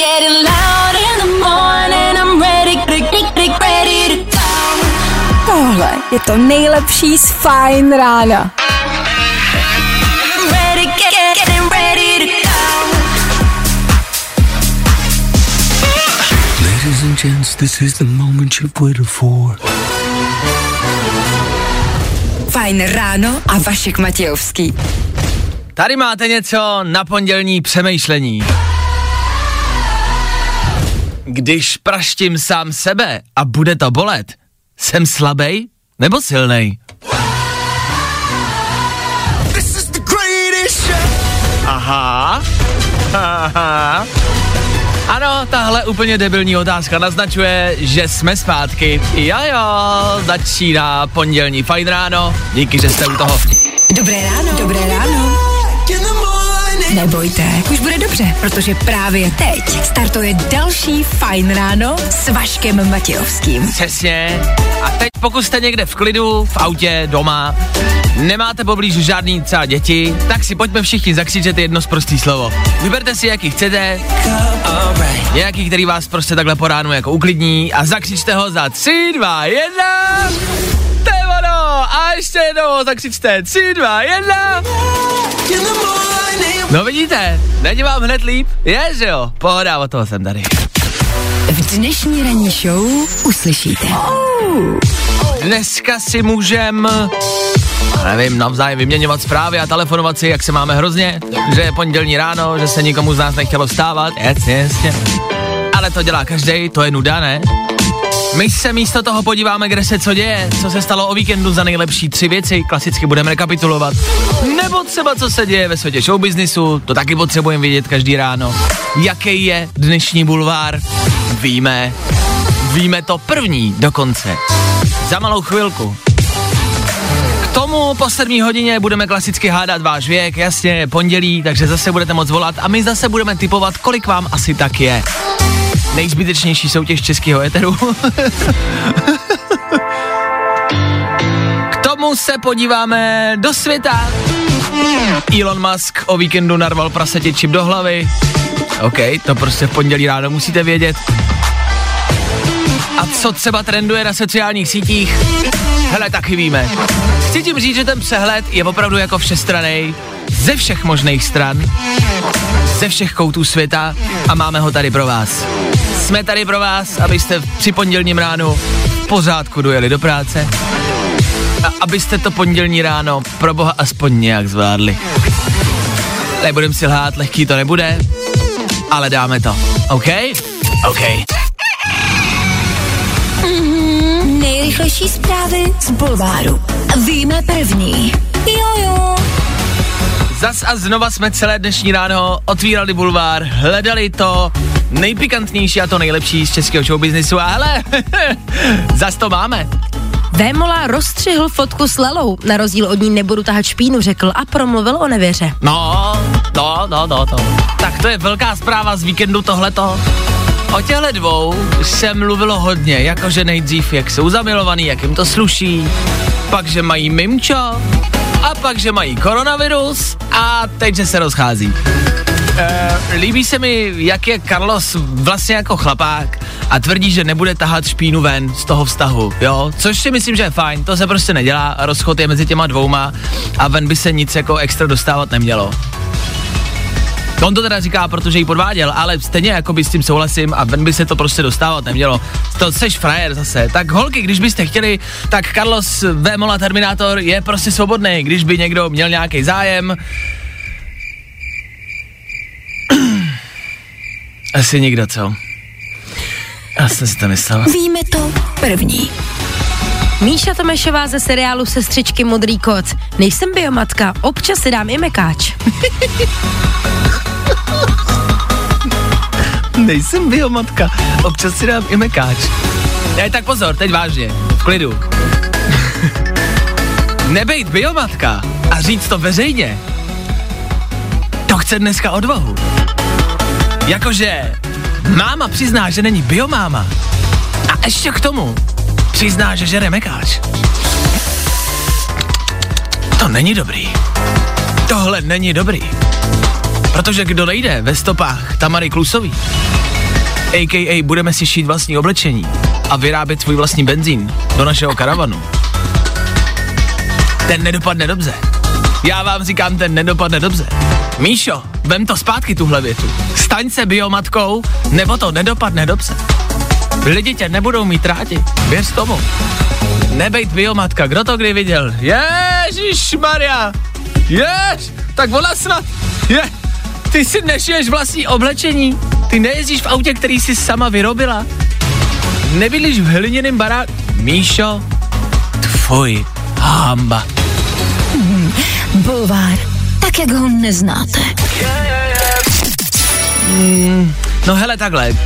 getting loud in the morning. I'm ready, ready, ready to go. Tohle je to nejlepší z Fajn rána. I'm ready, get, get, getting ready to go. Ladies and gents, this is the moment you've waited for. Fajn ráno a Vašek Matějovský. Tady máte něco na pondělní přemýšlení. Když praštím sám sebe a bude to bolet, jsem slabej nebo silnej? Aha. Aha. Ano, tahle úplně debilní otázka naznačuje, že jsme zpátky. Jo jo, začíná pondělní fajn ráno. Díky, že jste u toho. Dobré ráno. Dobré ráno. Nebojte, už bude dobře, protože právě teď startuje další Fajn ráno s Vaškem Matějovským. Přesně. A teď pokud jste někde v klidu, v autě, doma, nemáte poblíž žádný třeba děti, tak si pojďme všichni zakřičet jedno zprostý slovo. Vyberte si, jaký chcete, nějaký, který vás prostě takhle po ránu jako uklidní a zakřičte ho za 3, 2, 1. Ono. A ještě jednou zakřičte 3, 2, 1. No vidíte, není vám hned líp? Je, že jo? Pohoda, o toho jsem tady. V dnešní ranní show uslyšíte. Dneska si můžem, nevím, navzájem vyměňovat zprávy a telefonovat si, jak se máme hrozně, že je pondělní ráno, že se nikomu z nás nechtělo vstávat, jasně, jasně. Ale to dělá každý, to je nuda, ne? My se místo toho podíváme, kde se co děje, co se stalo o víkendu za nejlepší tři věci, klasicky budeme rekapitulovat. Nebo třeba co se děje ve světě showbiznisu, to taky potřebujeme vědět každý ráno. Jaký je dnešní bulvár? Víme. Víme to první dokonce. Za malou chvilku. K tomu po 7 hodině budeme klasicky hádat váš věk, jasně, pondělí, takže zase budete moc volat a my zase budeme typovat, kolik vám asi tak je. Nejzbytečnější soutěž českého eteru. K tomu se podíváme do světa. Elon Musk o víkendu narval prasetě čip do hlavy. OK, to prostě v pondělí ráno musíte vědět. A co třeba trenduje na sociálních sítích? Hele, taky víme. Chci tím říct, že ten přehled je opravdu jako všestranej, ze všech možných stran, ze všech koutů světa a máme ho tady pro vás. Jsme tady pro vás, abyste při pondělním ránu v pořádku dojeli do práce a abyste to pondělní ráno pro boha aspoň nějak zvládli. Nebudem si lhát, lehký to nebude, ale dáme to. OK? OK. Nejrychlejší zprávy z Bulváru. Víme první. Jojo. Zas a znova jsme celé dnešní ráno otvírali bulvár, hledali to nejpikantnější a to nejlepší z českého showbiznisu, ale zas to máme. Vémola rozstřihl fotku s Lelou, na rozdíl od ní nebudu tahat špínu, řekl a promluvil o nevěře. No, no, no, no, to. Tak to je velká zpráva z víkendu tohleto. O těchto dvou se mluvilo hodně, jakože nejdřív, jak jsou zamilovaný, jak jim to sluší, pak, že mají mimčo, a pak, že mají koronavirus a teď, že se rozchází. E, líbí se mi, jak je Carlos vlastně jako chlapák a tvrdí, že nebude tahat špínu ven z toho vztahu, jo, což si myslím, že je fajn, to se prostě nedělá, rozchod je mezi těma dvouma a ven by se nic jako extra dostávat nemělo. On to teda říká, protože ji podváděl, ale stejně jako by s tím souhlasím a ven by se to prostě dostávat nemělo. To seš frajer zase. Tak holky, když byste chtěli, tak Carlos Vémola Terminátor je prostě svobodný. Když by někdo měl nějaký zájem, asi nikdo, co? Já jsem si to myslel. Víme to první. Míša Tomešová ze seriálu Sestřičky Modrý kot. Nejsem biomatka, občas si dám i mekáč. Nejsem biomatka, občas si dám i mekáč. Ne, tak pozor, teď vážně, v klidu. Nebejt biomatka a říct to veřejně, to chce dneska odvahu. Jakože máma přizná, že není biomáma a ještě k tomu přizná, že žere mekáč. To není dobrý. Tohle není dobrý. Protože kdo nejde ve stopách Tamary Klusový, a.k.a. budeme si šít vlastní oblečení a vyrábět svůj vlastní benzín do našeho karavanu, ten nedopadne dobře. Já vám říkám, ten nedopadne dobře. Míšo, vem to zpátky tuhle větu. Staň se biomatkou, nebo to nedopadne dobře. Lidi tě nebudou mít rádi, věř tomu. Nebejt biomatka, kdo to kdy viděl? Ježíš Maria! Jež, tak ona snad, je, ty si nešiješ vlastní oblečení, ty nejezdíš v autě, který jsi sama vyrobila. Nebydlíš v hliněném baráku. Míšo, tvoj hamba. Bulvár, tak jak ho neznáte. No hele, takhle.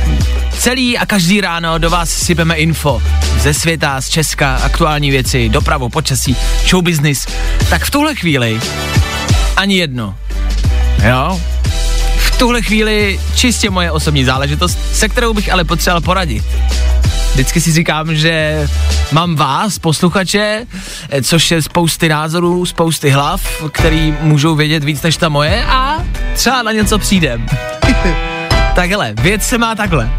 Celý a každý ráno do vás sypeme info ze světa, z Česka, aktuální věci, dopravu, počasí, show business. Tak v tuhle chvíli ani jedno. Jo? V tuhle chvíli čistě moje osobní záležitost, se kterou bych ale potřeboval poradit. Vždycky si říkám, že mám vás, posluchače, eh, což je spousty názorů, spousty hlav, který můžou vědět víc než ta moje a třeba na něco přijdem. tak hele, věc se má takhle.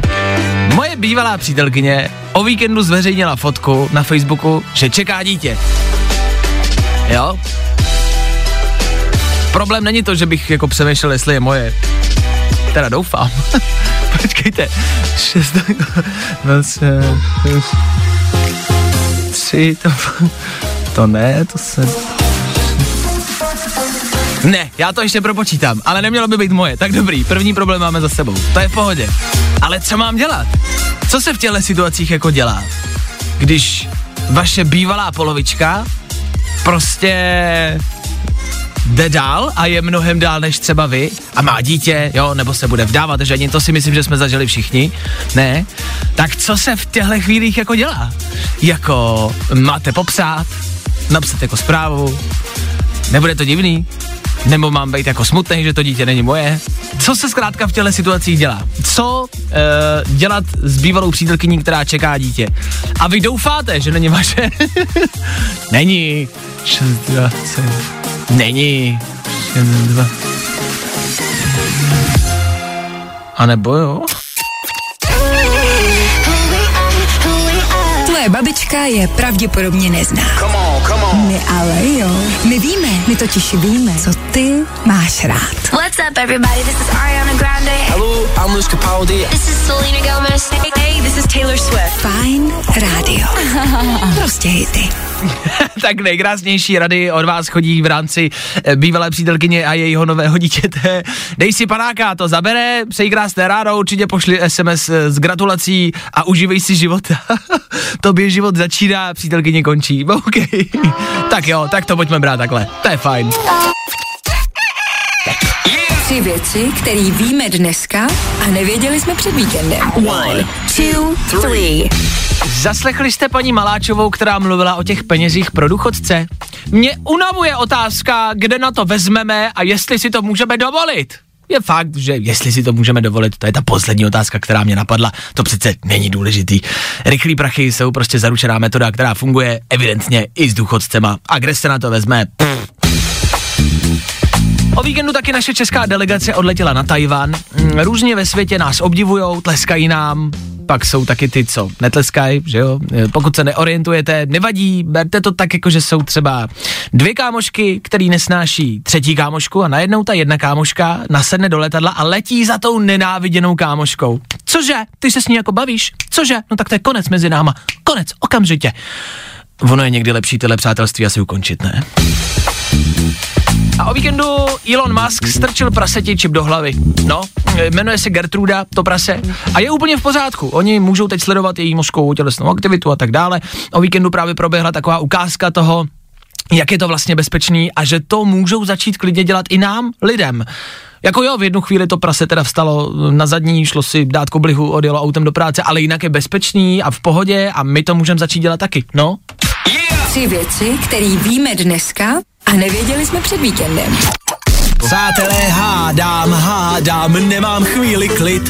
Moje bývalá přítelkyně o víkendu zveřejnila fotku na Facebooku, že čeká dítě. Jo? Problém není to, že bych jako přemýšlel, jestli je moje. Teda doufám. Počkejte. Šest, vlastně, tři, to, to ne, to se... Ne, já to ještě propočítám, ale nemělo by být moje. Tak dobrý, první problém máme za sebou. To je v pohodě. Ale co mám dělat? Co se v těchto situacích jako dělá? Když vaše bývalá polovička prostě jde dál a je mnohem dál než třeba vy a má dítě, jo, nebo se bude vdávat, že ani to si myslím, že jsme zažili všichni, ne, tak co se v těchto chvílích jako dělá? Jako máte popsat, napsat jako zprávu, nebude to divný? Nebo mám být jako smutný, že to dítě není moje? Co se zkrátka v těchto situacích dělá? Co e, dělat s bývalou přítelkyní, která čeká dítě? A vy doufáte, že není vaše? není. 6, 20. Není. 6, 2. A nebo jo? Tvoje babička je pravděpodobně nezná. My ale jo. My víme, my totiž víme, co ty máš rád. What's up, everybody? This is Ariana Grande. Hello, I'm Luis Capaldi. This is Selena Gomez. Hey, hey, this is Taylor Swift. Fajn rádio. Prostě hity. tak nejkrásnější rady od vás chodí v rámci eh, bývalé přítelkyně a jejího nového dítěte. Dej si panáka, to zabere, přeji krásné ráno, určitě pošli SMS s gratulací a uživej si života. Tobě život začíná, přítelkyně končí. OK. Tak jo, tak to pojďme brát takhle. To je fajn. Tři věci, které víme dneska a nevěděli jsme před víkendem. One, two, three. Zaslechli jste paní Maláčovou, která mluvila o těch penězích pro důchodce? Mě unavuje otázka, kde na to vezmeme a jestli si to můžeme dovolit. Je fakt, že jestli si to můžeme dovolit, to je ta poslední otázka, která mě napadla. To přece není důležitý. Rychlý prachy jsou prostě zaručená metoda, která funguje evidentně i s důchodcema. A kde se na to vezme? Pff. O víkendu taky naše česká delegace odletěla na Tajvan. Mm, Různě ve světě nás obdivujou, tleskají nám, pak jsou taky ty, co netleskají, že jo. E, Pokud se neorientujete, nevadí, berte to tak, jako že jsou třeba dvě kámošky, který nesnáší třetí kámošku a najednou ta jedna kámoška nasedne do letadla a letí za tou nenáviděnou kámoškou. Cože? Ty se s ní jako bavíš? Cože? No tak to je konec mezi náma. Konec, okamžitě. Ono je někdy lepší tyhle přátelství asi ukončit, ne? A o víkendu Elon Musk strčil praseti čip do hlavy. No, jmenuje se Gertruda, to prase, a je úplně v pořádku. Oni můžou teď sledovat její mozkovou tělesnou aktivitu a tak dále. O víkendu právě proběhla taková ukázka toho, jak je to vlastně bezpečný a že to můžou začít klidně dělat i nám, lidem. Jako jo, v jednu chvíli to prase teda vstalo na zadní, šlo si dát koblihu, odjelo autem do práce, ale jinak je bezpečný a v pohodě a my to můžeme začít dělat taky, no. Tři věci, které víme dneska a nevěděli jsme před víkendem. Přátelé, hádám, hádám, nemám chvíli klid.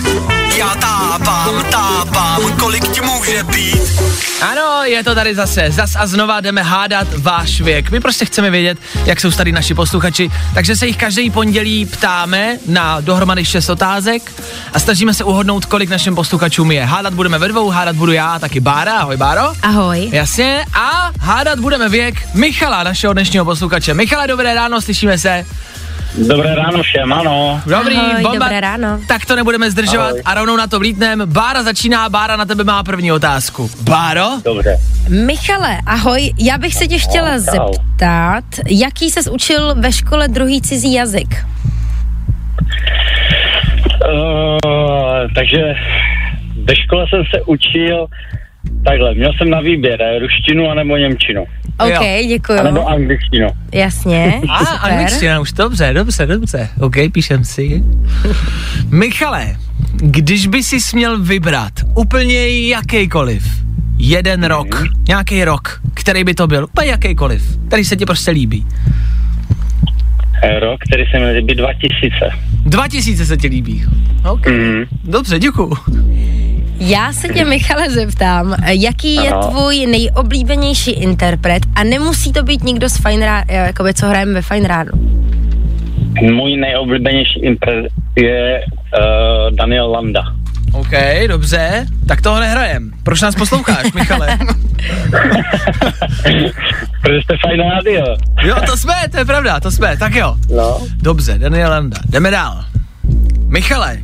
Já tápám, tápám, kolik ti může být? Ano, je to tady zase. Zas a znova jdeme hádat váš věk. My prostě chceme vědět, jak jsou tady naši posluchači, takže se jich každý pondělí ptáme na dohromady šest otázek a snažíme se uhodnout, kolik našim posluchačům je. Hádat budeme ve dvou, hádat budu já, taky Bára. Ahoj Báro. Ahoj. Jasně. A hádat budeme věk Michala, našeho dnešního posluchače. Michala, dobré ráno, slyšíme se. Dobré ráno všem, ano. Dobrý, Ahoj, bomba. dobré ráno. Tak to nebudeme zdržovat Ahoj. a rovnou na to vlítnem. Bára začíná, Bára na tebe má první otázku. Báro? Dobře. Michale, ahoj, já bych se tě chtěla Ahoj, zeptat, jaký ses učil ve škole druhý cizí jazyk? Uh, takže ve škole jsem se učil takhle, měl jsem na výběr eh, ruštinu anebo němčinu, OK, Jo. děkuju. anebo angličtinu. Jasně, A, super. angličtina už, dobře, dobře, dobře. OK, píšem si. Michale, když by si směl vybrat úplně jakýkoliv, jeden rok, nějaký rok, který by to byl, úplně jakýkoliv, který se ti prostě líbí. Eh, Rok, který se mi líbí 2000. 2000 se ti líbí. OK, Mhm. dobře, děkuju. Já se tě, Michale, zeptám, jaký je Ano. tvůj nejoblíbenější interpret a nemusí to být nikdo z Fine Ra- eh, jakoby, co hrajeme ve Fine Ránu. Můj nejoblíbenější impre je uh, Daniel Landa. OK, dobře, tak toho nehrajem. Proč nás posloucháš, Michale? Protože jste fajn rádio. Jo, to jsme, to je pravda, to jsme, tak jo. No. Dobře, Daniel Landa. Jdeme dál. Michale,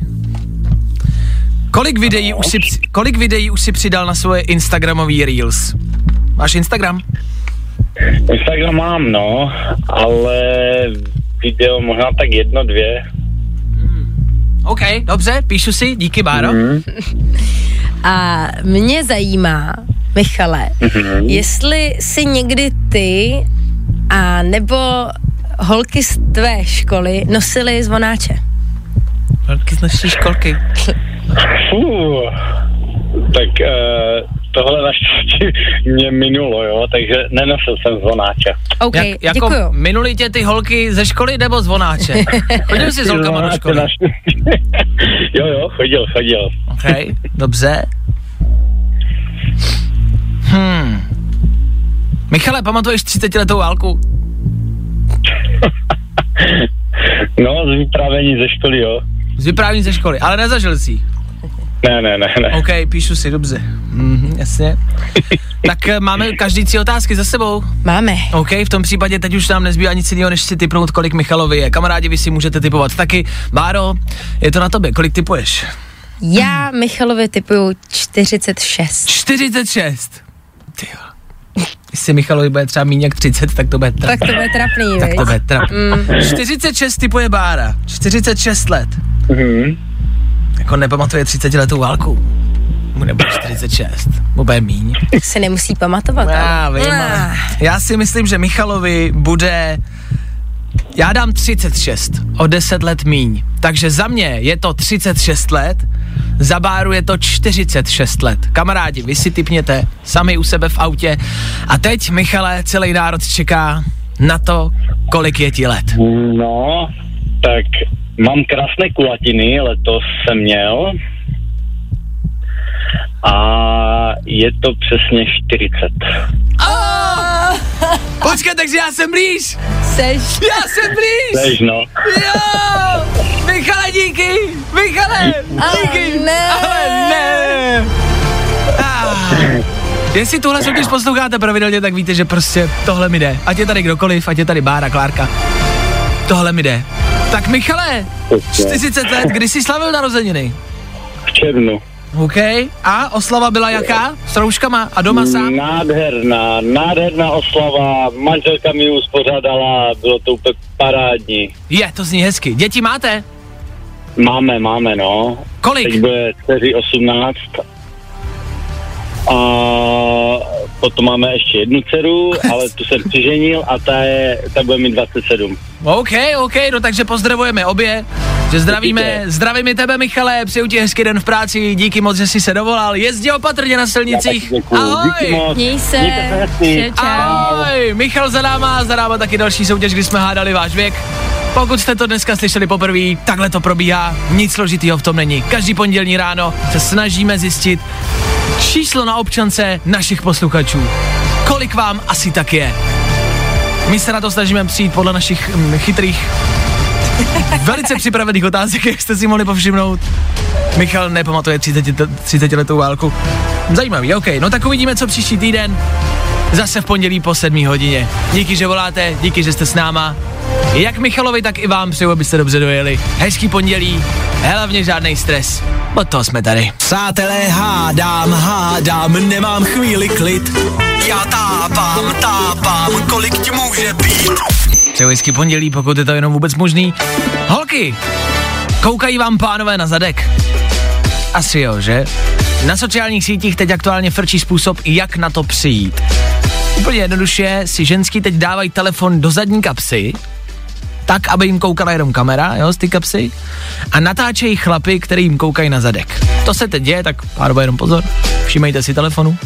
kolik videí, už si, kolik videí už si přidal na svoje Instagramový Reels? Máš Instagram? Instagram mám, no, ale video možná tak jedno, dvě. OK, dobře, píšu si, díky Báro. Mhm. A mě zajímá, Michale, Mhm. jestli si někdy ty a nebo holky z tvé školy nosily zvonáče. Velký z naší školky. Fú, tak uh, tohle naštěstí mě minulo, jo, takže nenosil jsem zvonáče. OK, Jak, jako děkuju. minuli tě ty holky ze školy nebo zvonáče? Chodil jsi s holkama do školy? naštěstí. jo, jo, chodil, chodil. OK, dobře. Hmm. Michale, pamatuješ 30 letou válku? No, z vyprávění ze školy, jo. Z vyprávění ze školy, ale nezažil jsi. Ne, ne, ne, ne. OK, píšu si, dobře. Mhm, jasně. tak eh, máme každý tři otázky za sebou. Máme. OK, v tom případě teď už nám nezbývá nic jiného, než si typnout, kolik Michalovi je. Kamarádi, vy si můžete typovat taky. Báro, je to na tobě, kolik typuješ? Já Michalovi typuju 46. 46. Ty jo. Jestli Michalovi bude třeba méně jak 30, tak to bude trapný. Tak to bude trapný, Tak to bude trapný. 46 typuje Bára. 46 let. Mhm. Jako nepamatuje 30 letou válku. Mu nebude 46. Mu bude míň. Tak se nemusí pamatovat. Já ale- vím, Ah. ale já si myslím, že Michalovi bude já dám 36, o 10 let míň. Takže za mě je to 36 let, za Báru je to 46 let. Kamarádi, vy si typněte sami u sebe v autě. A teď, Michale, celý národ čeká na to, kolik je ti let. No, tak mám krásné kulatiny, letos jsem měl. A je to přesně 40. Počkej, takže já jsem blíž! Seš. Já jsem blíž! Tež no. Jo! Michale, díky! Michale, díky! ne. Ale ne! Ah. Jestli tuhle soutěž posloucháte pravidelně, tak víte, že prostě tohle mi jde. Ať je tady kdokoliv, ať je tady Bára, Klárka. Tohle mi jde. Tak Michale, 40 let, kdy jsi slavil narozeniny? V červnu. OK. A oslava byla jaká? S rouškama a doma sám? Nádherná, nádherná oslava. Manželka mi uspořádala, bylo to úplně parádní. Je, to zní hezky. Děti máte? Máme, máme, no. Teď Kolik? bude dceři 18. A potom máme ještě jednu dceru, ale tu jsem přiženil a ta, je, ta bude mít 27. OK, OK, no takže pozdravujeme obě, že zdravíme, zdravíme tebe Michale, přeju ti hezký den v práci, díky moc, že jsi se dovolal, jezdí opatrně na silnicích, Děkuju, díky ahoj, moc. Měj se. Čau, čau. ahoj, Michal za náma, za náma taky další soutěž, kdy jsme hádali váš věk, Pokud jste to dneska slyšeli poprvé, takhle to probíhá, nic složitýho v tom není. Každý pondělní ráno se snažíme zjistit číslo na občance našich posluchačů. Kolik vám asi tak je? My se na to snažíme přijít podle našich mm, chytrých, velice připravených otázek, jak jste si mohli povšimnout. Michal nepamatuje 30, 30 letou válku. Zajímavý, OK. No tak uvidíme, co příští týden. Zase v pondělí po 7 hodině. Díky, že voláte, díky, že jste s náma. Jak Michalovi, tak i vám přeju, abyste dobře dojeli. Hezký pondělí, hlavně žádný stres. Od toho jsme tady. Přátelé, hádám, hádám, nemám chvíli klid. Já tápám, tápám, kolik ti může být. Přeju hezký pondělí, pokud je to jenom vůbec možný. Holky, koukají vám pánové na zadek? Asi jo, že? Na sociálních sítích teď aktuálně frčí způsob, jak na to přijít. Úplně jednoduše si ženský teď dávají telefon do zadní kapsy, tak, aby jim koukala jenom kamera, jo, z ty kapsy, a natáčejí chlapy, který jim koukají na zadek. To se teď děje, tak pánové jenom pozor, všímejte si telefonu.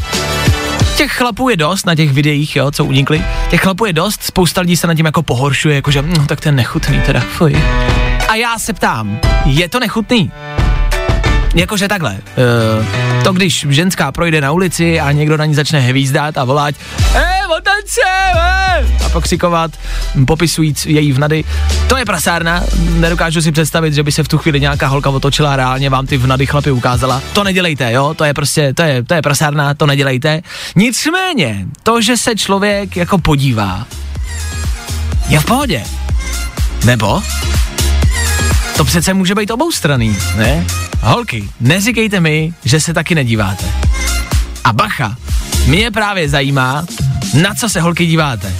Těch chlapů je dost na těch videích, jo, co unikly. Těch chlapů je dost, spousta lidí se nad tím jako pohoršuje, jakože, no tak to je nechutný teda, fuj. A já se ptám, je to nechutný? Jakože takhle, uh, to když ženská projde na ulici a někdo na ní začne hvízdat a volat Otance, a pokřikovat, popisujíc její vnady, to je prasárna, nedokážu si představit, že by se v tu chvíli nějaká holka otočila a reálně vám ty vnady chlapy ukázala. To nedělejte, jo, to je prostě, to je, to je prasárna, to nedělejte. Nicméně, to, že se člověk jako podívá, je v pohodě. Nebo? To přece může být oboustranný, ne? Holky, neříkejte mi, že se taky nedíváte. A bacha, mě právě zajímá, na co se holky díváte.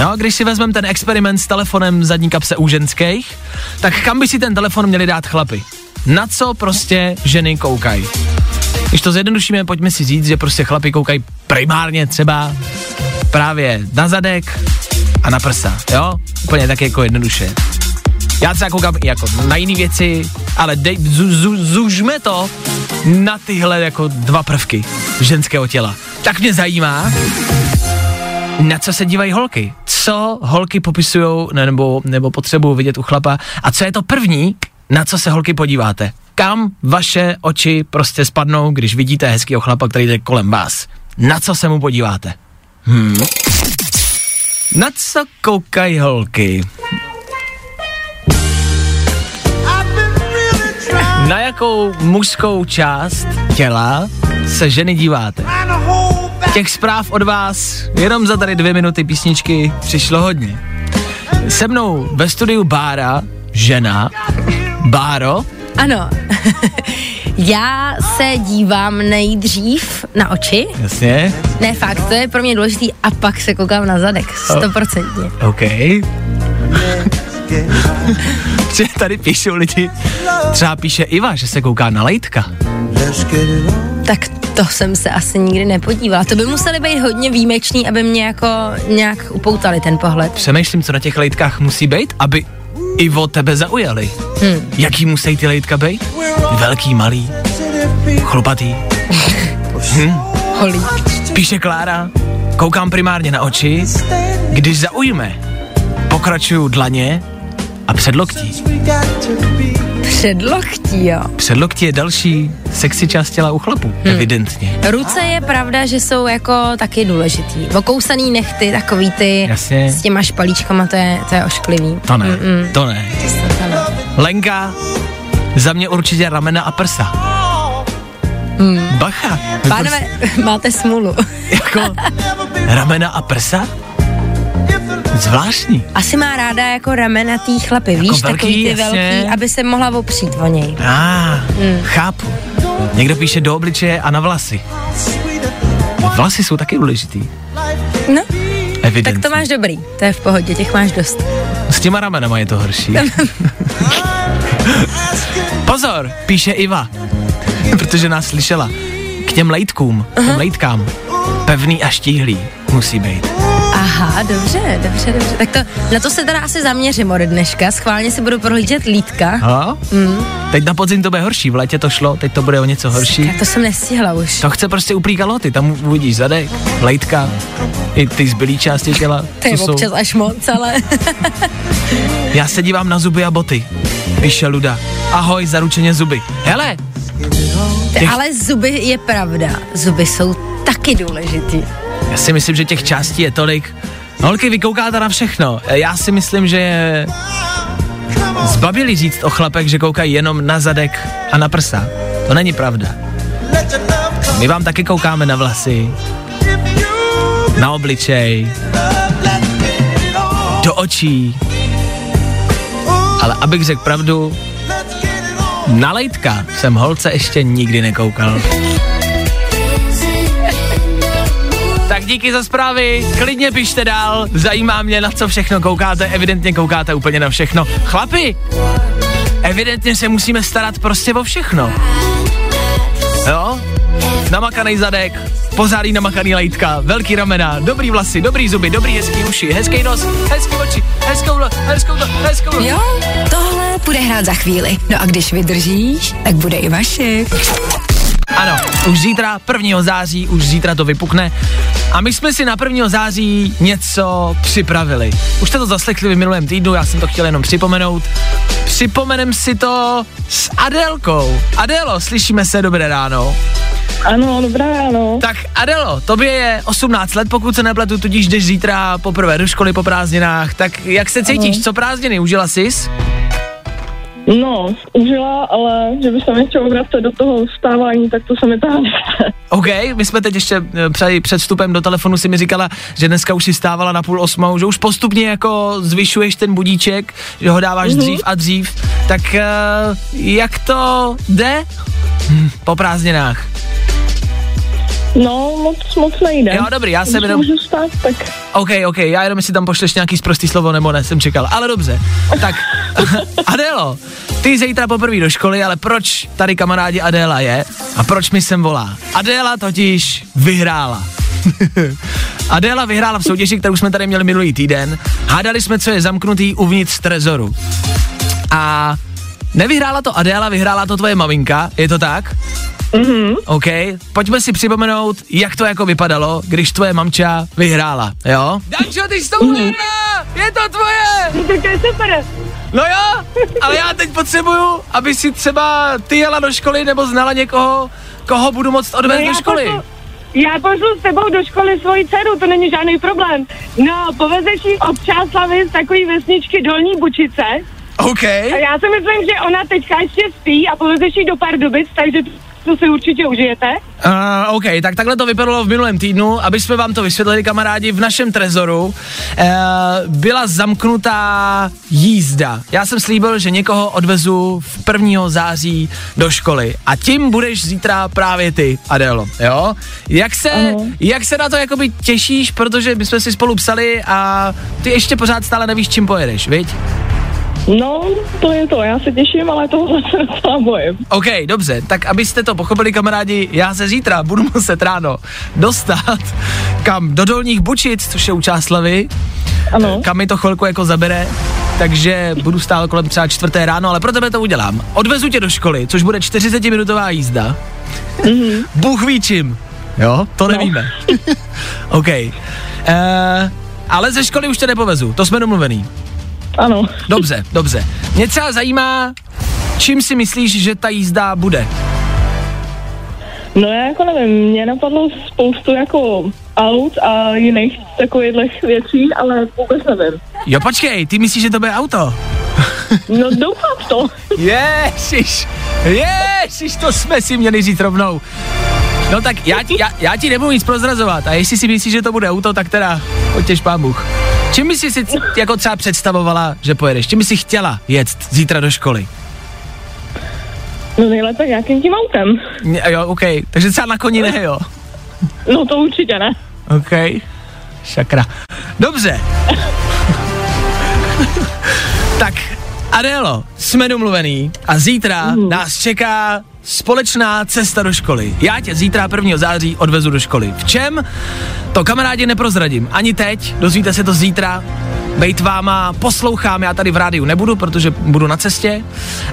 Jo, když si vezmeme ten experiment s telefonem zadní kapse u ženských, tak kam by si ten telefon měli dát chlapy? Na co prostě ženy koukají? Když to zjednodušíme, pojďme si říct, že prostě chlapi koukají primárně třeba právě na zadek a na prsa, jo? Úplně tak jako jednoduše. Já třeba koukám jako na jiné věci, ale dej, zu, zu, zužme to na tyhle jako dva prvky ženského těla. Tak mě zajímá, na co se dívají holky. Co holky popisují nebo, nebo potřebují vidět u chlapa a co je to první, na co se holky podíváte. Kam vaše oči prostě spadnou, když vidíte hezkýho chlapa, který jde kolem vás. Na co se mu podíváte? Hmm. Na co koukají holky? Jakou mužskou část těla se ženy díváte? Těch zpráv od vás jenom za tady dvě minuty písničky přišlo hodně. Se mnou ve studiu Bára, žena, Báro, Ano. Já se dívám nejdřív na oči. jasně, Ne, fakt, to je pro mě důležitý a pak se koukám na zadek, stoprocentně. OK. Že tady píšou lidi, třeba píše Iva, že se kouká na lejtka. Tak to jsem se asi nikdy nepodívala. To by museli být hodně výjimečný, aby mě jako nějak upoutali ten pohled. Přemýšlím, co na těch lejtkách musí být, aby Ivo tebe zaujali. Hmm. Jaký musí ty lejtka být? Velký, malý, chlupatý. Hm? Holý. Píše Klára, koukám primárně na oči, když zaujme, pokračuju dlaně a předloktí. Předloktí, jo. Předloktí je další sexy část těla u chlapů, hmm. evidentně. Ruce je pravda, že jsou jako taky důležitý. Okousaný nechty, takový ty Jasně. s těma špalíčkama, to je, to je ošklivý. To ne, Mm-mm. to ne. Lenka, za mě určitě ramena a prsa. Hmm. Bacha. Pánové, máte smůlu. Jako ramena a prsa? Zvláštní. Asi má ráda jako ramenatý chlapy, víš, velký, takový ty jasně. velký, aby se mohla opřít o něj. A, ah, chápu. Někdo píše do obličeje a na vlasy. Vlasy jsou taky důležitý. No, Evidentně. tak to máš dobrý, to je v pohodě, těch máš dost. S těma ramenama je to horší. Pozor, píše Iva, protože nás slyšela. K těm lejtkům, k těm lejtkám, pevný a štíhlý musí být. Aha, dobře, dobře, dobře. Tak to, na to se teda asi zaměřím od dneška. Schválně si budu prohlížet lítka. Ha? Mm. Teď na podzim to bude horší, v létě to šlo, teď to bude o něco horší. Tak to jsem nestihla už. To chce prostě uprý kaloty, tam uvidíš zadek, lejtka, i ty zbylý části těla. To je co jsou. občas až moc, ale... Já se dívám na zuby a boty, píše Luda. Ahoj, zaručeně zuby. Hele, Těch- ale zuby je pravda. Zuby jsou taky důležitý. Já si myslím, že těch částí je tolik. Holky, vy koukáte na všechno. Já si myslím, že je zbabili říct o chlapech, že koukají jenom na zadek a na prsa. To není pravda. My vám taky koukáme na vlasy, na obličej, do očí. Ale abych řekl pravdu, na lejtka jsem holce ještě nikdy nekoukal. Díky za zprávy, klidně pište dál, zajímá mě, na co všechno koukáte, evidentně koukáte úplně na všechno. Chlapi, evidentně se musíme starat prostě o všechno. Jo? Namakaný zadek, pořádný namakaný lejtka, velký ramena, dobrý vlasy, dobrý zuby, dobrý hezký uši, hezký nos, hezký oči, hezkou, lo- hezkou, to, hezkou. Jo, tohle bude hrát za chvíli. No a když vydržíš, tak bude i Vašek. Ano, už zítra, 1. září, už zítra to vypukne. A my jsme si na 1. září něco připravili. Už jste to zaslechli v minulém týdnu, já jsem to chtěl jenom připomenout. Připomenem si to s Adélkou. Adélo, slyšíme se, dobré ráno. Ano, dobré ráno. Tak Adelo, tobě je 18 let, pokud se nepletu, tudíž jdeš zítra poprvé do školy po prázdninách. Tak jak se cítíš, co prázdniny, užila jsi? No, užila, ale že by se mi chtělo vracet do toho vstávání, tak to se mi tam nechce. OK, my jsme teď ještě eh, před, před vstupem do telefonu si mi říkala, že dneska už si stávala na půl osmou, že už postupně jako zvyšuješ ten budíček, že ho dáváš mm-hmm. dřív a dřív. Tak uh, jak to jde hm, po prázdninách? No, moc, moc nejde. Jo, dobrý, já jsem Když jenom... můžu stát, tak OK, OK, já jenom si tam pošleš nějaký sprostý slovo nebo ne, jsem čekal. Ale dobře, tak Adélo, ty zítra poprvé do školy, ale proč tady kamarádi Adéla je a proč mi sem volá? Adéla totiž vyhrála. Adéla vyhrála v soutěži, kterou jsme tady měli minulý týden. Hádali jsme, co je zamknutý uvnitř trezoru. A nevyhrála to Adéla, vyhrála to tvoje maminka, je to tak? Mhm. OK, pojďme si připomenout, jak to jako vypadalo, když tvoje mamča vyhrála, jo? Dančo, ty jsi to mm. Je to tvoje! tak to je super. No jo, ale já teď potřebuju, aby si třeba ty jela do školy nebo znala někoho, koho budu moct odvést do školy. já pošlu s tebou do školy svoji dceru, to není žádný problém. No, povezeš jí od Čáslavy z takový vesničky Dolní Bučice. OK, A já si myslím, že ona teďka ještě spí a povezeš jí do Pardubic, takže to si určitě užijete. Uh, OK, tak takhle to vypadalo v minulém týdnu, aby jsme vám to vysvětlili, kamarádi, v našem trezoru uh, byla zamknutá jízda. Já jsem slíbil, že někoho odvezu v 1. září do školy a tím budeš zítra právě ty, Adélo, jo? Jak se, Ano. jak se na to jakoby těšíš, protože my jsme si spolu psali a ty ještě pořád stále nevíš, čím pojedeš, viď? No, to je to, já se těším, ale tohle se docela bojím. OK, dobře, tak abyste to pochopili, kamarádi, já se zítra budu muset ráno dostat kam do Dolních Bučic, což je u Čáslavy, Ano. kam mi to chvilku jako zabere, takže budu stál kolem třeba čtvrté ráno, ale pro tebe to udělám. Odvezu tě do školy, což bude 40-minutová jízda. Mm-hmm. Bůh ví čím. Jo, to nevíme. OK. Uh, ale ze školy už tě nepovezu, to jsme domluvený. Ano. Dobře, dobře. Mě třeba zajímá, čím si myslíš, že ta jízda bude? No já jako nevím, mě napadlo spoustu jako aut a jiných takových věcí, ale vůbec nevím. Jo, počkej, ty myslíš, že to bude auto? No doufám v to. Ježiš, ježiš, to jsme si měli říct rovnou. No tak já ti, já, já ti nebudu nic prozrazovat a jestli si myslíš, že to bude auto, tak teda potěž pán Bůh. Čím bys si si jako třeba představovala, že pojedeš? Čím bys si chtěla jet zítra do školy? No nejlépe nějakým tím autem. Ně- Jo, OK, takže třeba na koni ne, jo. No to určitě ne. OK. Šakra. Dobře. tak, Adélo, jsme domluvený a zítra mm. nás čeká společná cesta do školy. Já tě zítra 1. září odvezu do školy. V čem? To kamarádi neprozradím. Ani teď, dozvíte se to zítra. Bejt váma, poslouchám, já tady v rádiu nebudu, protože budu na cestě,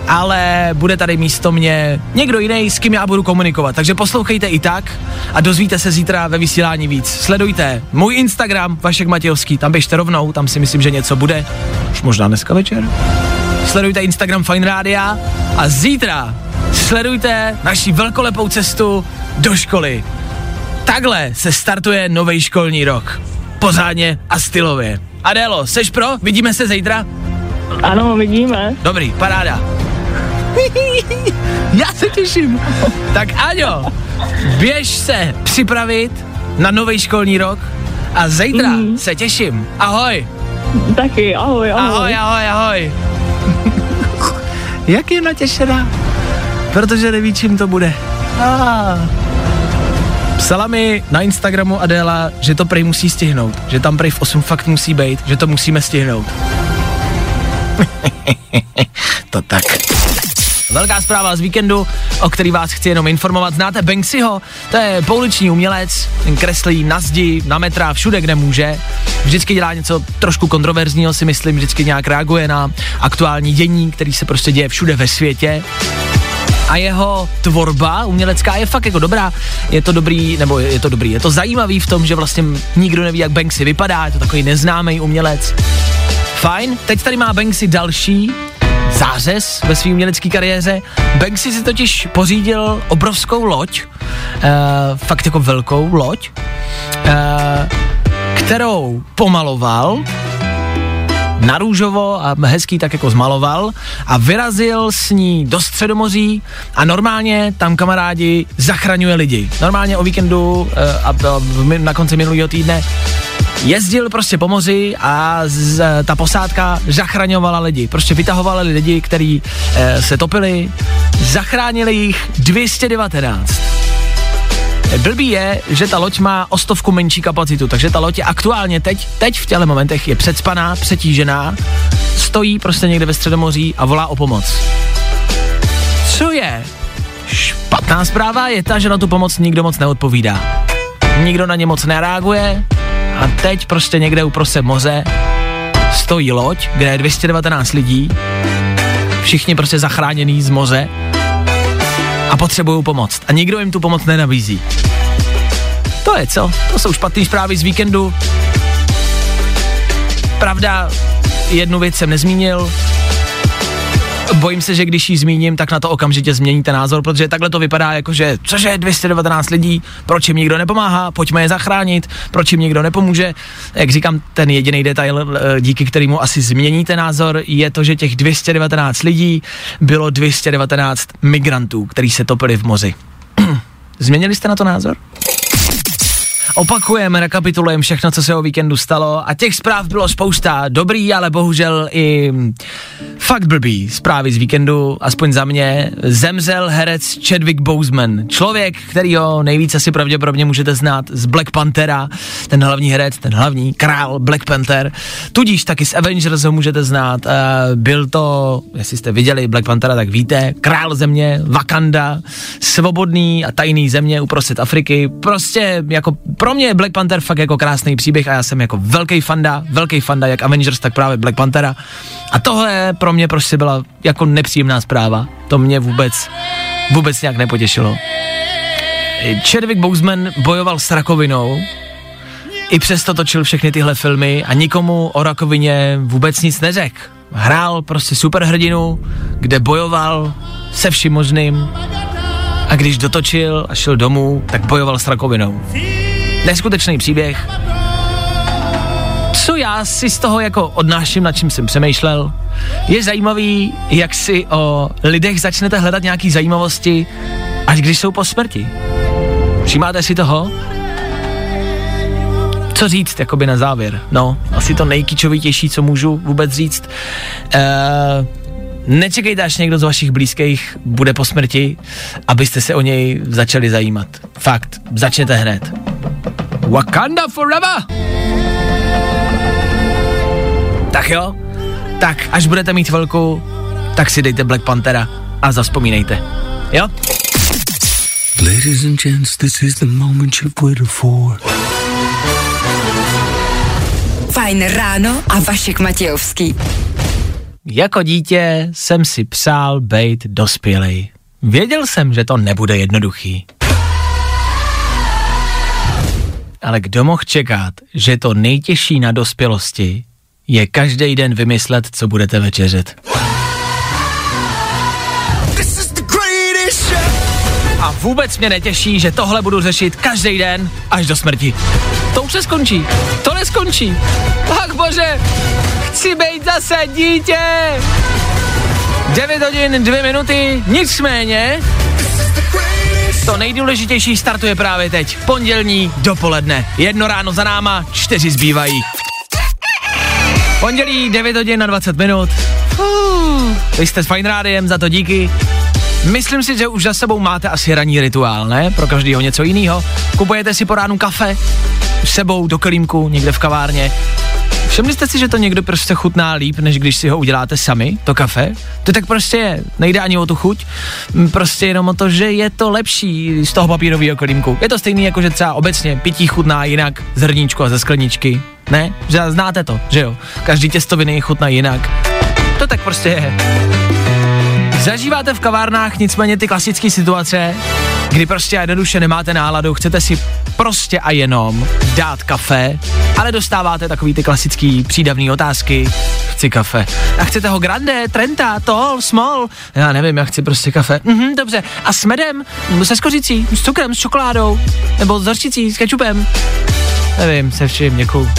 ale bude tady místo mě někdo jiný, s kým já budu komunikovat. Takže poslouchejte i tak a dozvíte se zítra ve vysílání víc. Sledujte můj Instagram, Vašek Matějovský, tam běžte rovnou, tam si myslím, že něco bude. Už možná dneska večer. Sledujte Instagram Fine Rádia a zítra sledujte naši velkolepou cestu do školy. Takhle se startuje nový školní rok. Pořádně a stylově. Adélo, seš pro? Vidíme se zítra? Ano, vidíme. Dobrý, paráda. Já se těším. Tak Aňo, běž se připravit na nový školní rok a zítra mm. se těším. Ahoj. Taky, ahoj, ahoj. Ahoj, ahoj, ahoj. Jak je natěšená? Protože neví, čím to bude. Ah. Psala mi na Instagramu Adéla, že to prej musí stihnout, že tam prej v 8 fakt musí být, že to musíme stihnout. to tak. Velká zpráva z víkendu, o který vás chci jenom informovat. Znáte Banksyho? To je pouliční umělec, ten kreslí na zdi, na metra, všude, kde může. Vždycky dělá něco trošku kontroverzního, si myslím, vždycky nějak reaguje na aktuální dění, který se prostě děje všude ve světě a jeho tvorba umělecká je fakt jako dobrá. Je to dobrý, nebo je to dobrý, je to zajímavý v tom, že vlastně nikdo neví, jak Banksy vypadá, je to takový neznámý umělec. Fajn, teď tady má Banksy další zářez ve své umělecké kariéře. Banksy si totiž pořídil obrovskou loď, uh, fakt jako velkou loď, uh, kterou pomaloval na růžovo a hezký tak jako zmaloval a vyrazil s ní do Středomoří a normálně tam kamarádi zachraňuje lidi. Normálně o víkendu eh, a na konci minulého týdne jezdil prostě po moři a z, ta posádka zachraňovala lidi. Prostě vytahovala lidi, kteří e, se topili, zachránili jich 219. Blbý je, že ta loď má o stovku menší kapacitu, takže ta loď je aktuálně teď, teď v těchto momentech je předspaná, přetížená, stojí prostě někde ve Středomoří a volá o pomoc. Co je? Špatná zpráva je ta, že na tu pomoc nikdo moc neodpovídá. Nikdo na ně moc nereaguje a teď prostě někde uprostřed moře stojí loď, kde je 219 lidí, všichni prostě zachráněný z moře a potřebují pomoc. A nikdo jim tu pomoc nenabízí. To je co? To jsou špatné zprávy z víkendu. Pravda, jednu věc jsem nezmínil, bojím se, že když ji zmíním, tak na to okamžitě změníte názor, protože takhle to vypadá jako, že cože 219 lidí, proč jim nikdo nepomáhá, pojďme je zachránit, proč jim nikdo nepomůže. Jak říkám, ten jediný detail, eh, díky kterému asi změníte názor, je to, že těch 219 lidí bylo 219 migrantů, kteří se topili v moři. Změnili jste na to názor? Opakujeme, rekapitulujeme všechno, co se o víkendu stalo a těch zpráv bylo spousta. Dobrý, ale bohužel i fakt blbý zprávy z víkendu, aspoň za mě. Zemřel herec Chadwick Boseman, člověk, kterýho nejvíce si pravděpodobně můžete znát z Black Panthera, ten hlavní herec, ten hlavní král Black Panther. Tudíž taky z Avengers ho můžete znát. Uh, byl to, jestli jste viděli Black Panthera, tak víte, král země, Wakanda, svobodný a tajný země uprostřed Afriky. Prostě jako pro mě je Black Panther fakt jako krásný příběh a já jsem jako velký fanda, velký fanda jak Avengers, tak právě Black Panthera. A tohle pro mě prostě byla jako nepříjemná zpráva. To mě vůbec, vůbec nějak nepotěšilo. Chadwick Boseman bojoval s rakovinou, i přesto točil všechny tyhle filmy a nikomu o rakovině vůbec nic neřekl. Hrál prostě superhrdinu, kde bojoval se vším možným a když dotočil a šel domů, tak bojoval s rakovinou. Neskutečný příběh. Co já si z toho jako odnáším, nad čím jsem přemýšlel, je zajímavý, jak si o lidech začnete hledat nějaký zajímavosti, až když jsou po smrti. Všimáte si toho? Co říct, jakoby na závěr? No, asi to nejkýčovitější, co můžu vůbec říct. Uh, nečekejte, až někdo z vašich blízkých bude po smrti, abyste se o něj začali zajímat. Fakt, začněte hned. Wakanda forever! Tak jo, tak až budete mít chvilku, tak si dejte Black Panthera a zaspomínejte. Jo? Ladies and gents, this is the moment you've waited for. Fajn ráno a Vašek Matějovský. Jako dítě jsem si přál být dospělej. Věděl jsem, že to nebude jednoduchý. Ale kdo mohl čekat, že to nejtěžší na dospělosti je každý den vymyslet, co budete večeřet. A vůbec mě netěší, že tohle budu řešit každý den až do smrti. To už se skončí. To neskončí. Ach bože, chci být zase dítě. 9 hodin, 2 minuty, nicméně to nejdůležitější startuje právě teď. Pondělní dopoledne. Jedno ráno za náma, čtyři zbývají. Pondělí 9 hodin na 20 minut. Uh, vy jste s Fine Rádiem, za to díky. Myslím si, že už za sebou máte asi ranní rituál, ne? Pro každého něco jiného. Kupujete si po ránu kafe, s sebou do kelímku, někde v kavárně. Všimli jste si, že to někdo prostě chutná líp, než když si ho uděláte sami, to kafe? To tak prostě je. Nejde ani o tu chuť, m, prostě jenom o to, že je to lepší z toho papírového kelímku. Je to stejný jako, že třeba obecně pití chutná jinak z hrníčku a ze skleničky. Ne? Znáte to, že jo? Každý těstoviny chutná jinak. To tak prostě je. Zažíváte v kavárnách nicméně ty klasické situace, kdy prostě jednoduše nemáte náladu, chcete si prostě a jenom dát kafe, ale dostáváte takový ty klasický přídavné otázky. Chci kafe. A chcete ho grande, trenta, tall, small? Já nevím, já chci prostě kafe. Mhm, dobře. A s medem? Se skořicí? S cukrem? S čokoládou? Nebo s hořčicí? S kečupem? Nevím, se vším, děkuju.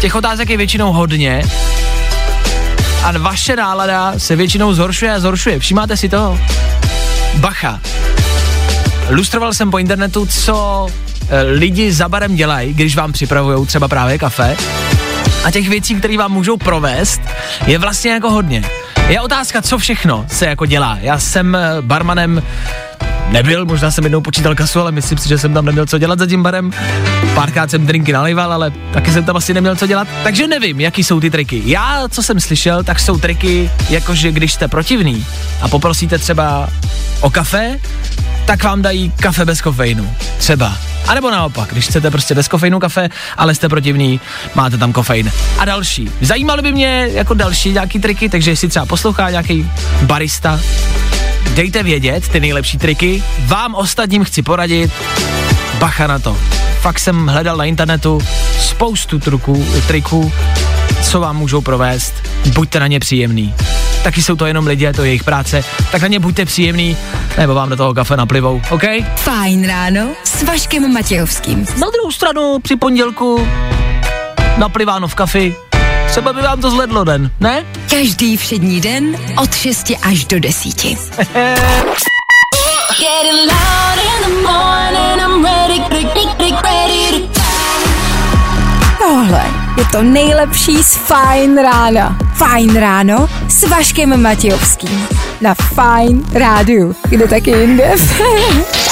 Těch otázek je většinou hodně, a vaše nálada se většinou zhoršuje a zhoršuje. Všimáte si toho? Bacha. Lustroval jsem po internetu, co e, lidi za barem dělají, když vám připravují třeba právě kafe. A těch věcí, které vám můžou provést, je vlastně jako hodně. Je otázka, co všechno se jako dělá. Já jsem e, barmanem nebyl, možná jsem jednou počítal kasu, ale myslím si, že jsem tam neměl co dělat za tím barem. Párkrát jsem drinky nalival, ale taky jsem tam asi neměl co dělat. Takže nevím, jaký jsou ty triky. Já, co jsem slyšel, tak jsou triky, jakože když jste protivný a poprosíte třeba o kafe, tak vám dají kafe bez kofeinu. Třeba. A nebo naopak, když chcete prostě bez kofeinu kafe, ale jste protivný, máte tam kofein. A další. Zajímaly by mě jako další nějaký triky, takže jestli třeba poslouchá nějaký barista, dejte vědět ty nejlepší triky. Vám ostatním chci poradit, bacha na to. Fakt jsem hledal na internetu spoustu truků, triků, co vám můžou provést. Buďte na ně příjemný. Taky jsou to jenom lidi, je to jejich práce, tak na ně buďte příjemný, nebo vám do toho kafe naplivou, OK? Fajn ráno s Vaškem Matějovským. Na druhou stranu při pondělku napliváno v kafi, třeba by vám to zledlo den, ne? Každý všední den od 6 až do 10. Getting loud in the morning, I'm ready, ready, ready, ready to Tohle je to nejlepší z Fajn rána. Fajn ráno s Vaškem Matějovským. Na Fajn rádiu. Kde taky jinde?